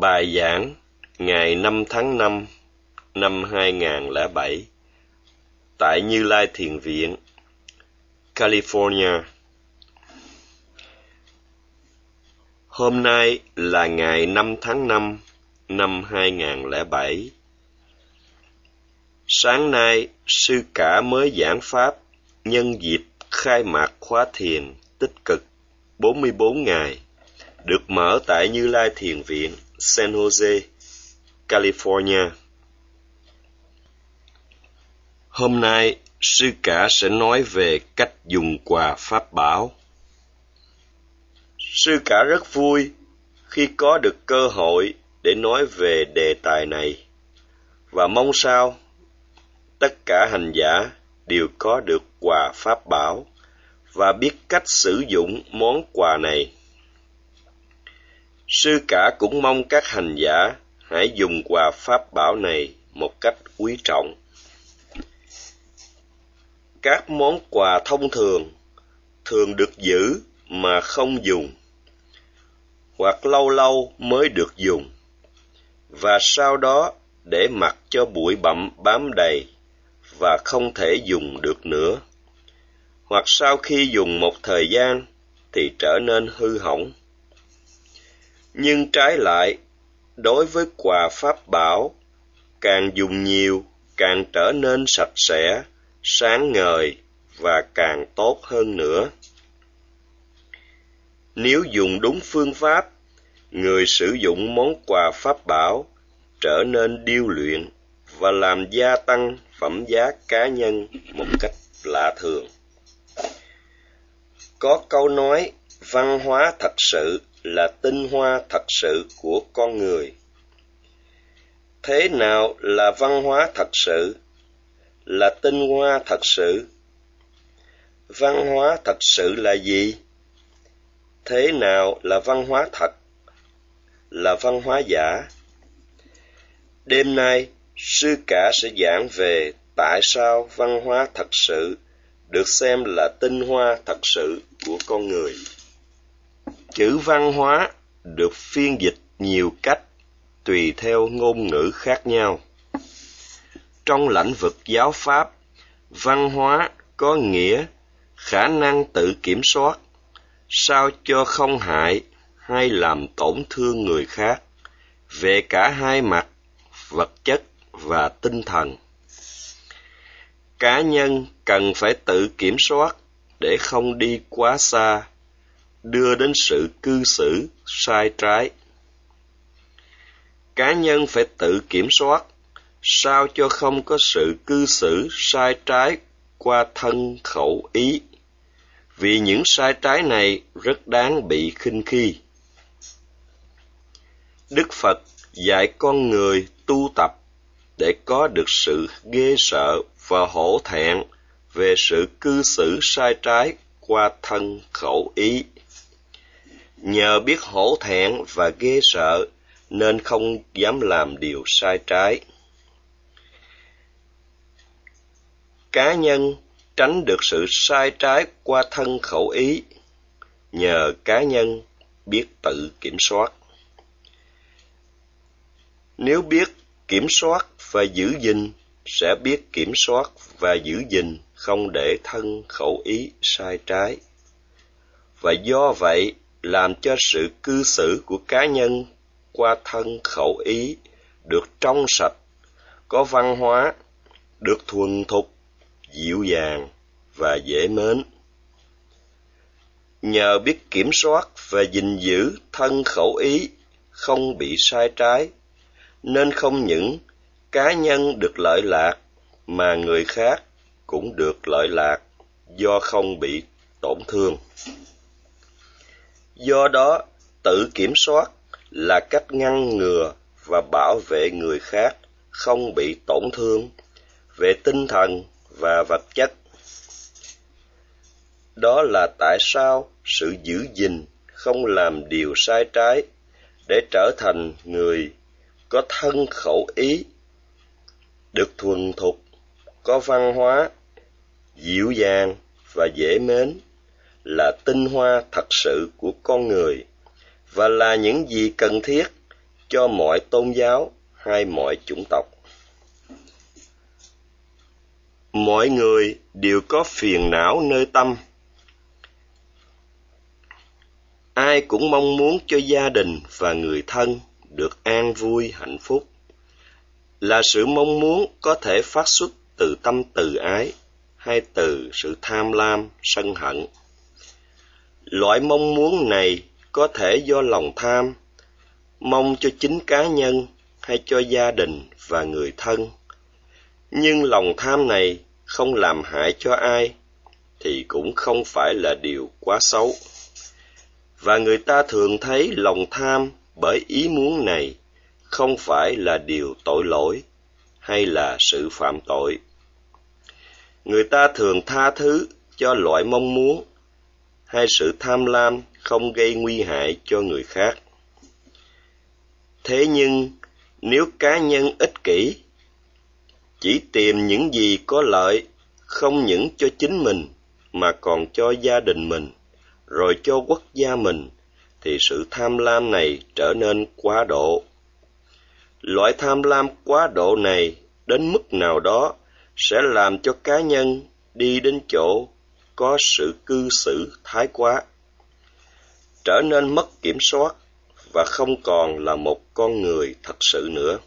Bài giảng ngày 5 tháng 5 năm 2007 tại Như Lai Thiền Viện, California. Hôm nay là ngày 5 tháng 5 năm 2007. Sáng nay, sư cả mới giảng pháp nhân dịp khai mạc khóa thiền tích cực 44 ngày được mở tại Như Lai Thiền Viện, San Jose, California. Hôm nay, sư cả sẽ nói về cách dùng quà pháp bảo. Sư cả rất vui khi có được cơ hội để nói về đề tài này và mong sao tất cả hành giả đều có được quà pháp bảo và biết cách sử dụng món quà này. Sư cả cũng mong các hành giả hãy dùng quà pháp bảo này một cách quý trọng. Các món quà thông thường thường được giữ mà không dùng, hoặc lâu lâu mới được dùng, và sau đó để mặc cho bụi bặm bám đầy và không thể dùng được nữa. Hoặc sau khi dùng một thời gian thì trở nên hư hỏng nhưng trái lại, đối với quà pháp bảo, càng dùng nhiều, càng trở nên sạch sẽ, sáng ngời và càng tốt hơn nữa. Nếu dùng đúng phương pháp, người sử dụng món quà pháp bảo trở nên điêu luyện và làm gia tăng phẩm giá cá nhân một cách lạ thường. Có câu nói, văn hóa thật sự là tinh hoa thật sự của con người. Thế nào là văn hóa thật sự? Là tinh hoa thật sự. Văn hóa thật sự là gì? Thế nào là văn hóa thật? Là văn hóa giả. Đêm nay, sư cả sẽ giảng về tại sao văn hóa thật sự được xem là tinh hoa thật sự của con người chữ văn hóa được phiên dịch nhiều cách, tùy theo ngôn ngữ khác nhau. Trong lĩnh vực giáo pháp, văn hóa có nghĩa khả năng tự kiểm soát, sao cho không hại hay làm tổn thương người khác, về cả hai mặt, vật chất và tinh thần. Cá nhân cần phải tự kiểm soát để không đi quá xa đưa đến sự cư xử, sai trái. Cá nhân phải tự kiểm soát sao cho không có sự cư xử, sai trái qua thân khẩu ý. Vì những sai trái này rất đáng bị khinh khi. Đức phật dạy con người tu tập để có được sự ghê sợ và hổ thẹn về sự cư xử sai trái qua thân khẩu ý nhờ biết hổ thẹn và ghê sợ, nên không dám làm điều sai trái. Cá nhân tránh được sự sai trái qua thân khẩu ý, nhờ cá nhân biết tự kiểm soát. Nếu biết kiểm soát và giữ gìn, sẽ biết kiểm soát và giữ gìn không để thân khẩu ý sai trái. Và do vậy làm cho sự cư xử của cá nhân qua thân khẩu ý được trong sạch, có văn hóa, được thuần thục, dịu dàng và dễ mến. Nhờ biết kiểm soát và gìn giữ thân khẩu ý không bị sai trái, nên không những cá nhân được lợi lạc mà người khác cũng được lợi lạc do không bị tổn thương do đó, tự kiểm soát là cách ngăn ngừa và bảo vệ người khác không bị tổn thương về tinh thần và vật chất. Đó là tại sao sự giữ gìn không làm điều sai trái để trở thành người có thân khẩu ý, được thuần thục, có văn hóa, dịu dàng và dễ mến là tinh hoa thật sự của con người, và là những gì cần thiết cho mọi tôn giáo hay mọi chủng tộc. Mọi người đều có phiền não nơi tâm. Ai cũng mong muốn cho gia đình và người thân được an vui, hạnh phúc. Là sự mong muốn có thể phát xuất từ tâm từ ái hay từ sự tham lam, sân hận loại mong muốn này có thể do lòng tham, mong cho chính cá nhân hay cho gia đình và người thân. Nhưng lòng tham này không làm hại cho ai thì cũng không phải là điều quá xấu. Và người ta thường thấy lòng tham bởi ý muốn này không phải là điều tội lỗi hay là sự phạm tội. Người ta thường tha thứ cho loại mong muốn hay sự tham lam không gây nguy hại cho người khác. Thế nhưng, nếu cá nhân ích kỷ, chỉ tìm những gì có lợi, không những cho chính mình, mà còn cho gia đình mình, rồi cho quốc gia mình, thì sự tham lam này trở nên quá độ. Loại tham lam quá độ này đến mức nào đó sẽ làm cho cá nhân đi đến chỗ có sự cư xử thái quá, trở nên mất kiểm soát và không còn là một con người thật sự nữa.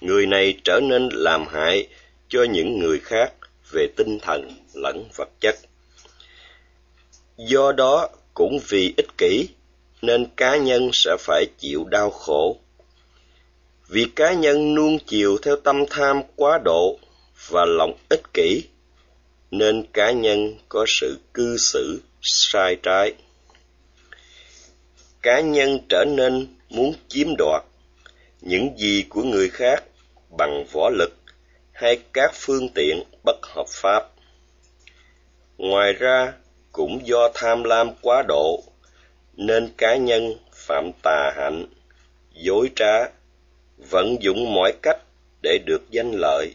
Người này trở nên làm hại cho những người khác về tinh thần lẫn vật chất. Do đó cũng vì ích kỷ nên cá nhân sẽ phải chịu đau khổ. Vì cá nhân nuông chiều theo tâm tham quá độ và lòng ích kỷ nên cá nhân có sự cư xử sai trái. Cá nhân trở nên muốn chiếm đoạt những gì của người khác bằng võ lực hay các phương tiện bất hợp pháp. Ngoài ra, cũng do tham lam quá độ, nên cá nhân phạm tà hạnh, dối trá, vận dụng mọi cách để được danh lợi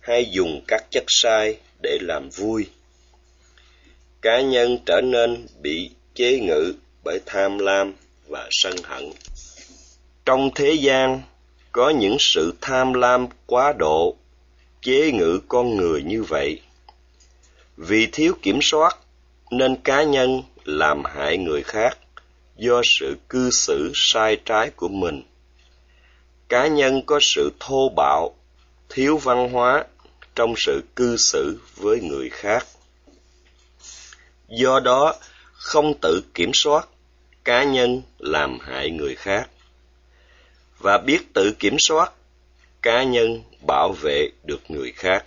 hay dùng các chất sai để làm vui. Cá nhân trở nên bị chế ngự bởi tham lam và sân hận. Trong thế gian, có những sự tham lam quá độ, chế ngự con người như vậy. Vì thiếu kiểm soát, nên cá nhân làm hại người khác do sự cư xử sai trái của mình. Cá nhân có sự thô bạo, thiếu văn hóa trong sự cư xử với người khác. Do đó, không tự kiểm soát cá nhân làm hại người khác. Và biết tự kiểm soát cá nhân bảo vệ được người khác.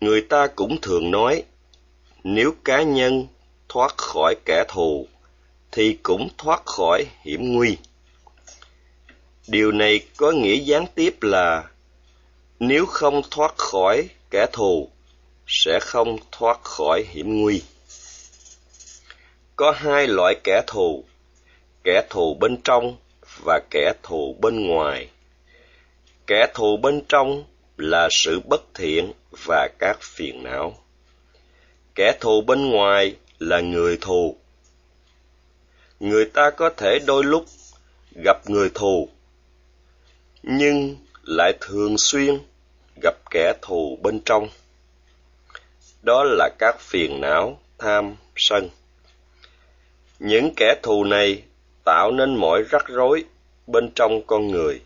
Người ta cũng thường nói, nếu cá nhân thoát khỏi kẻ thù, thì cũng thoát khỏi hiểm nguy. Điều này có nghĩa gián tiếp là nếu không thoát khỏi kẻ thù, sẽ không thoát khỏi hiểm nguy. Có hai loại kẻ thù kẻ thù bên trong và kẻ thù bên ngoài. Kẻ thù bên trong là sự bất thiện và các phiền não. Kẻ thù bên ngoài là người thù. Người ta có thể đôi lúc gặp người thù, nhưng lại thường xuyên gặp kẻ thù bên trong. Đó là các phiền não, tham, sân. Những kẻ thù này tạo nên mọi rắc rối bên trong con người.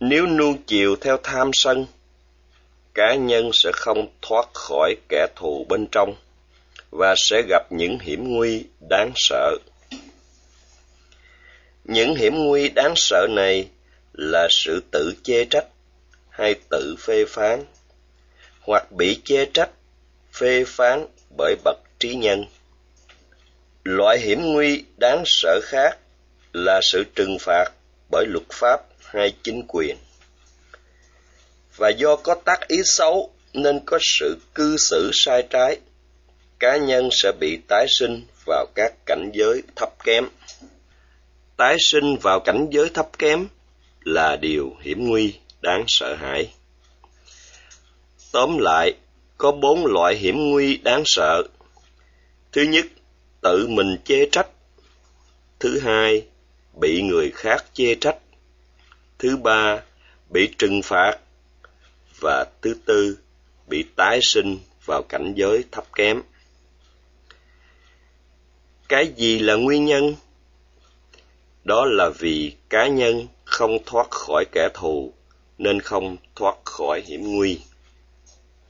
Nếu nuông chiều theo tham sân, cá nhân sẽ không thoát khỏi kẻ thù bên trong và sẽ gặp những hiểm nguy đáng sợ. Những hiểm nguy đáng sợ này là sự tự chê trách hay tự phê phán, hoặc bị chê trách, phê phán bởi bậc trí nhân. Loại hiểm nguy đáng sợ khác là sự trừng phạt bởi luật pháp hay chính quyền. Và do có tác ý xấu nên có sự cư xử sai trái, cá nhân sẽ bị tái sinh vào các cảnh giới thấp kém. Tái sinh vào cảnh giới thấp kém là điều hiểm nguy đáng sợ hãi. Tóm lại, có bốn loại hiểm nguy đáng sợ. Thứ nhất, tự mình chê trách. Thứ hai, bị người khác chê trách. Thứ ba, bị trừng phạt. Và thứ tư, bị tái sinh vào cảnh giới thấp kém. Cái gì là nguyên nhân? Đó là vì cá nhân không thoát khỏi kẻ thù nên không thoát khỏi hiểm nguy.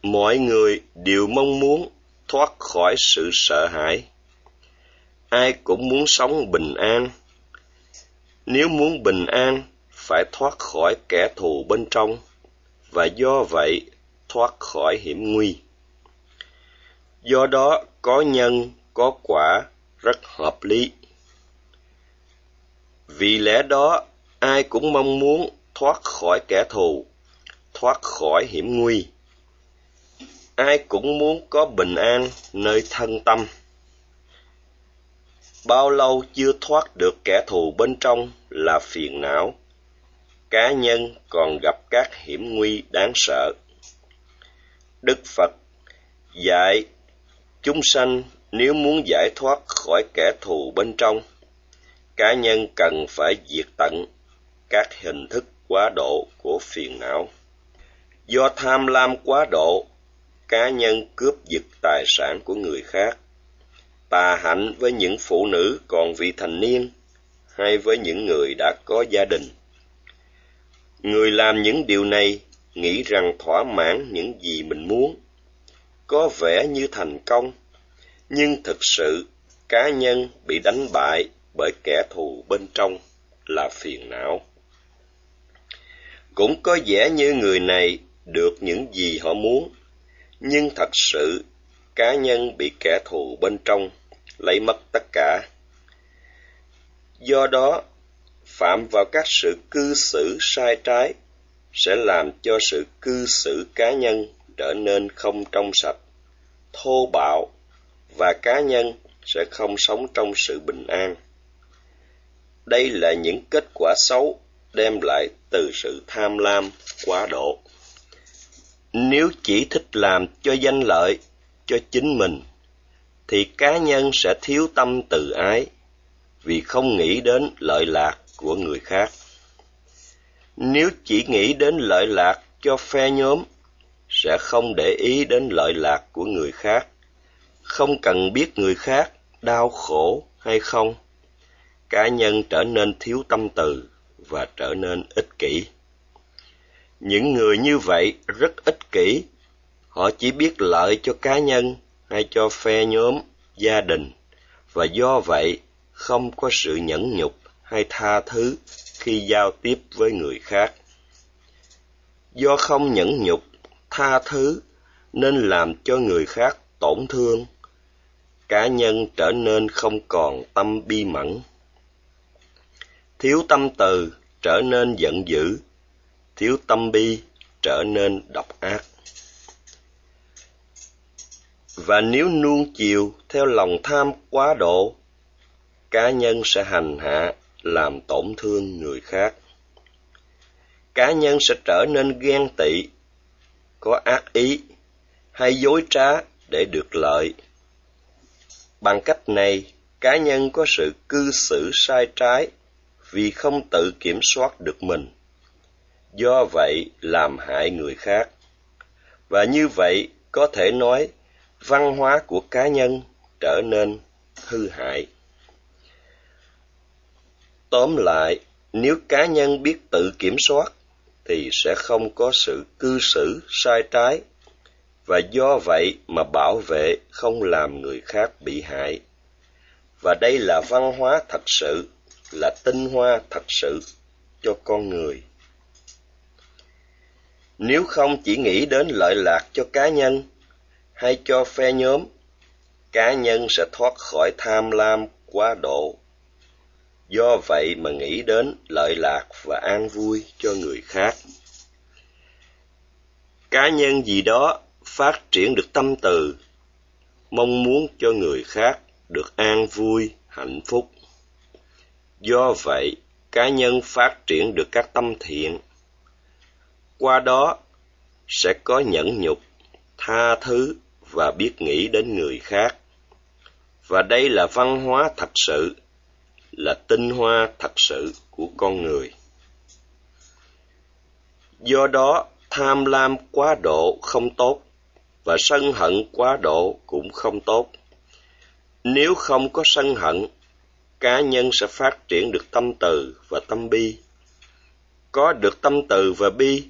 Mọi người đều mong muốn thoát khỏi sự sợ hãi. Ai cũng muốn sống bình an. Nếu muốn bình an, phải thoát khỏi kẻ thù bên trong, và do vậy thoát khỏi hiểm nguy. Do đó, có nhân, có quả rất hợp lý. Vì lẽ đó, ai cũng mong muốn thoát khỏi kẻ thù, thoát khỏi hiểm nguy. Ai cũng muốn có bình an nơi thân tâm. Bao lâu chưa thoát được kẻ thù bên trong là phiền não. Cá nhân còn gặp các hiểm nguy đáng sợ. Đức phật dạy chúng sanh nếu muốn giải thoát khỏi kẻ thù bên trong, cá nhân cần phải diệt tận các hình thức quá độ của phiền não. Do tham lam quá độ, cá nhân cướp giật tài sản của người khác. Tà hạnh với những phụ nữ còn vị thành niên hay với những người đã có gia đình. Người làm những điều này nghĩ rằng thỏa mãn những gì mình muốn, có vẻ như thành công. Nhưng thực sự, cá nhân bị đánh bại bởi kẻ thù bên trong là phiền não cũng có vẻ như người này được những gì họ muốn. Nhưng thật sự, cá nhân bị kẻ thù bên trong lấy mất tất cả. Do đó, phạm vào các sự cư xử sai trái sẽ làm cho sự cư xử cá nhân trở nên không trong sạch, thô bạo và cá nhân sẽ không sống trong sự bình an. Đây là những kết quả xấu đem lại từ sự tham lam, quá độ. Nếu chỉ thích làm cho danh lợi, cho chính mình, thì cá nhân sẽ thiếu tâm từ ái, vì không nghĩ đến lợi lạc của người khác. Nếu chỉ nghĩ đến lợi lạc cho phe nhóm, sẽ không để ý đến lợi lạc của người khác. Không cần biết người khác đau khổ hay không, cá nhân trở nên thiếu tâm từ và trở nên ích kỷ. Những người như vậy rất ích kỷ. Họ chỉ biết lợi cho cá nhân hay cho phe nhóm, gia đình. Và do vậy, không có sự nhẫn nhục hay tha thứ khi giao tiếp với người khác. Do không nhẫn nhục, tha thứ nên làm cho người khác tổn thương. Cá nhân trở nên không còn tâm bi mẫn thiếu tâm từ trở nên giận dữ. Thiếu tâm bi trở nên độc ác. Và nếu nuông chiều theo lòng tham quá độ, cá nhân sẽ hành hạ làm tổn thương người khác. Cá nhân sẽ trở nên ghen tị, có ác ý hay dối trá để được lợi. Bằng cách này, cá nhân có sự cư xử sai trái vì không tự kiểm soát được mình. Do vậy làm hại người khác. Và như vậy có thể nói, văn hóa của cá nhân trở nên hư hại. Tóm lại, nếu cá nhân biết tự kiểm soát, thì sẽ không có sự cư xử sai trái. Và do vậy mà bảo vệ không làm người khác bị hại. Và đây là văn hóa thật sự là tinh hoa thật sự cho con người. Nếu không chỉ nghĩ đến lợi lạc cho cá nhân hay cho phe nhóm, cá nhân sẽ thoát khỏi tham lam quá độ. Do vậy mà nghĩ đến lợi lạc và an vui cho người khác. Cá nhân gì đó phát triển được tâm từ, mong muốn cho người khác được an vui, hạnh phúc do vậy cá nhân phát triển được các tâm thiện qua đó sẽ có nhẫn nhục tha thứ và biết nghĩ đến người khác và đây là văn hóa thật sự là tinh hoa thật sự của con người. Do đó, tham lam quá độ không tốt và sân hận quá độ cũng không tốt. Nếu không có sân hận, cá nhân sẽ phát triển được tâm từ và tâm bi. Có được tâm từ và bi,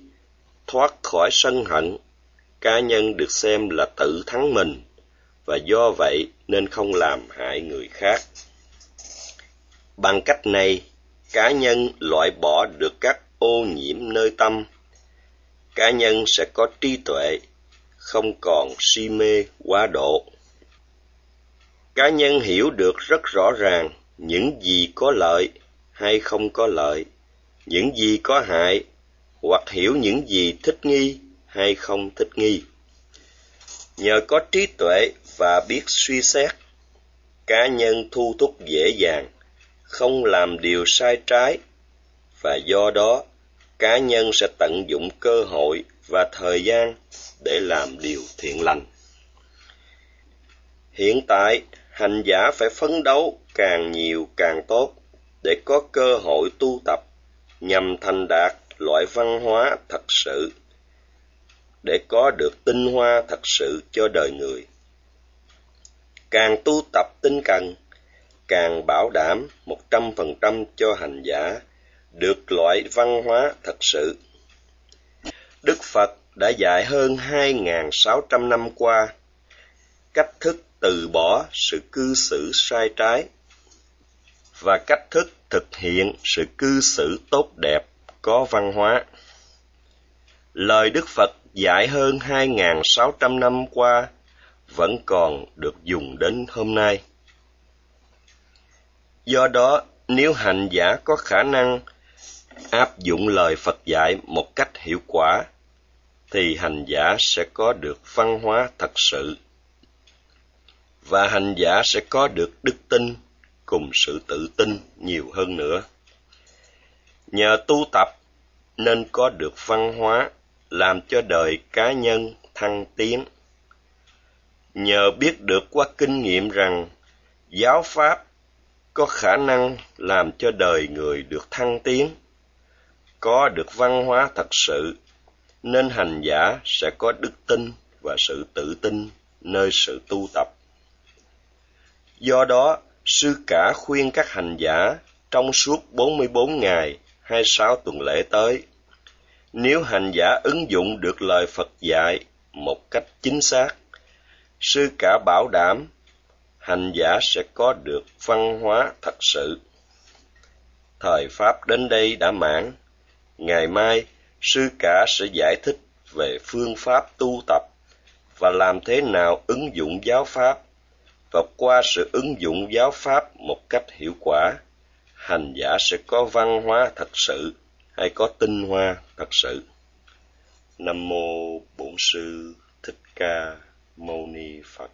thoát khỏi sân hận, cá nhân được xem là tự thắng mình và do vậy nên không làm hại người khác. Bằng cách này, cá nhân loại bỏ được các ô nhiễm nơi tâm. Cá nhân sẽ có trí tuệ, không còn si mê quá độ. Cá nhân hiểu được rất rõ ràng những gì có lợi hay không có lợi, những gì có hại, hoặc hiểu những gì thích nghi hay không thích nghi. Nhờ có trí tuệ và biết suy xét, cá nhân thu thúc dễ dàng, không làm điều sai trái, và do đó cá nhân sẽ tận dụng cơ hội và thời gian để làm điều thiện lành. Hiện tại, hành giả phải phấn đấu càng nhiều càng tốt để có cơ hội tu tập, nhằm thành đạt loại văn hóa thật sự, để có được tinh hoa thật sự cho đời người. Càng tu tập tinh cần, càng bảo đảm một trăm phần trăm cho hành giả được loại văn hóa thật sự. Đức phật đã dạy hơn hai sáu trăm năm qua cách thức từ bỏ sự cư xử sai trái và cách thức thực hiện sự cư xử tốt đẹp có văn hóa. Lời Đức Phật dạy hơn 2.600 năm qua vẫn còn được dùng đến hôm nay. Do đó, nếu hành giả có khả năng áp dụng lời Phật dạy một cách hiệu quả, thì hành giả sẽ có được văn hóa thật sự và hành giả sẽ có được đức tin cùng sự tự tin nhiều hơn nữa. Nhờ tu tập nên có được văn hóa làm cho đời cá nhân thăng tiến. Nhờ biết được qua kinh nghiệm rằng giáo pháp có khả năng làm cho đời người được thăng tiến, có được văn hóa thật sự, nên hành giả sẽ có đức tin và sự tự tin nơi sự tu tập. Do đó, sư cả khuyên các hành giả trong suốt 44 ngày 26 tuần lễ tới, nếu hành giả ứng dụng được lời Phật dạy một cách chính xác, sư cả bảo đảm hành giả sẽ có được văn hóa thật sự. Thời Pháp đến đây đã mãn, ngày mai sư cả sẽ giải thích về phương pháp tu tập và làm thế nào ứng dụng giáo pháp và qua sự ứng dụng giáo pháp một cách hiệu quả, hành giả sẽ có văn hóa thật sự hay có tinh hoa thật sự. Nam mô Bổn sư Thích Ca Mâu Ni Phật.